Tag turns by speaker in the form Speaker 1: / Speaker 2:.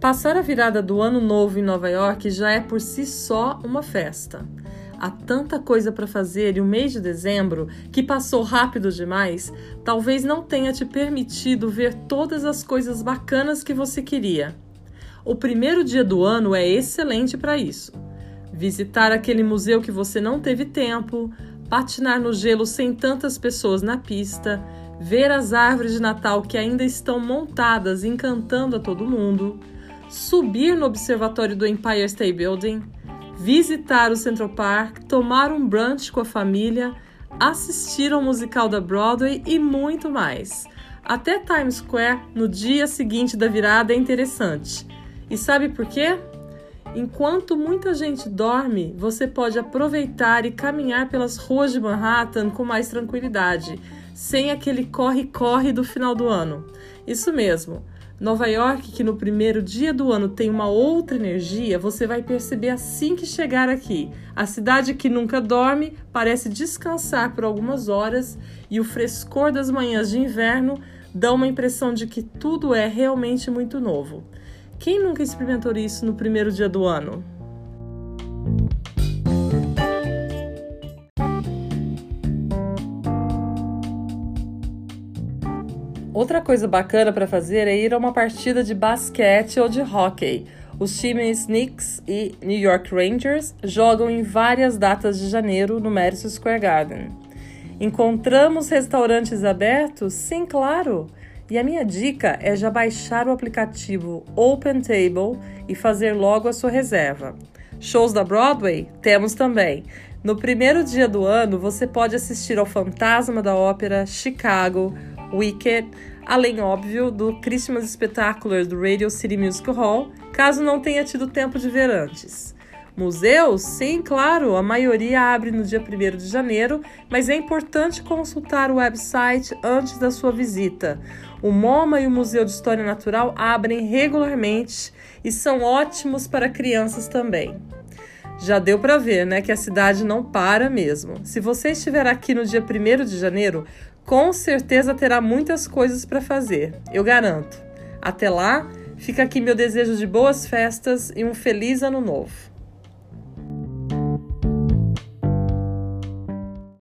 Speaker 1: Passar a virada do ano novo em Nova York já é por si só uma festa. Há tanta coisa para fazer e o mês de dezembro, que passou rápido demais, talvez não tenha te permitido ver todas as coisas bacanas que você queria. O primeiro dia do ano é excelente para isso. Visitar aquele museu que você não teve tempo, patinar no gelo sem tantas pessoas na pista, ver as árvores de Natal que ainda estão montadas encantando a todo mundo subir no observatório do Empire State Building, visitar o Central Park, tomar um brunch com a família, assistir ao musical da Broadway e muito mais. Até Times Square no dia seguinte da virada é interessante. E sabe por quê? Enquanto muita gente dorme, você pode aproveitar e caminhar pelas ruas de Manhattan com mais tranquilidade, sem aquele corre-corre do final do ano. Isso mesmo. Nova York, que no primeiro dia do ano tem uma outra energia, você vai perceber assim que chegar aqui. A cidade que nunca dorme parece descansar por algumas horas e o frescor das manhãs de inverno dá uma impressão de que tudo é realmente muito novo. Quem nunca experimentou isso no primeiro dia do ano? Outra coisa bacana para fazer é ir a uma partida de basquete ou de hockey. Os times Knicks e New York Rangers jogam em várias datas de janeiro no Madison Square Garden. Encontramos restaurantes abertos? Sim, claro! E a minha dica é já baixar o aplicativo Open Table e fazer logo a sua reserva. Shows da Broadway? Temos também. No primeiro dia do ano, você pode assistir ao Fantasma da Ópera, Chicago, Wicked, além, óbvio, do Christmas Spectacular do Radio City Music Hall, caso não tenha tido tempo de ver antes. Museus? Sim, claro, a maioria abre no dia 1 de janeiro, mas é importante consultar o website antes da sua visita. O MoMA e o Museu de História Natural abrem regularmente e são ótimos para crianças também. Já deu para ver, né, que a cidade não para mesmo. Se você estiver aqui no dia 1 de janeiro, com certeza terá muitas coisas para fazer, eu garanto. Até lá, fica aqui meu desejo de boas festas e um feliz ano novo.